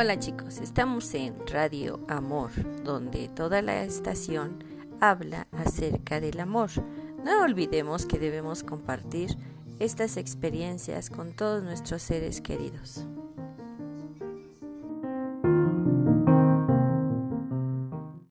Hola chicos, estamos en Radio Amor, donde toda la estación habla acerca del amor. No olvidemos que debemos compartir estas experiencias con todos nuestros seres queridos.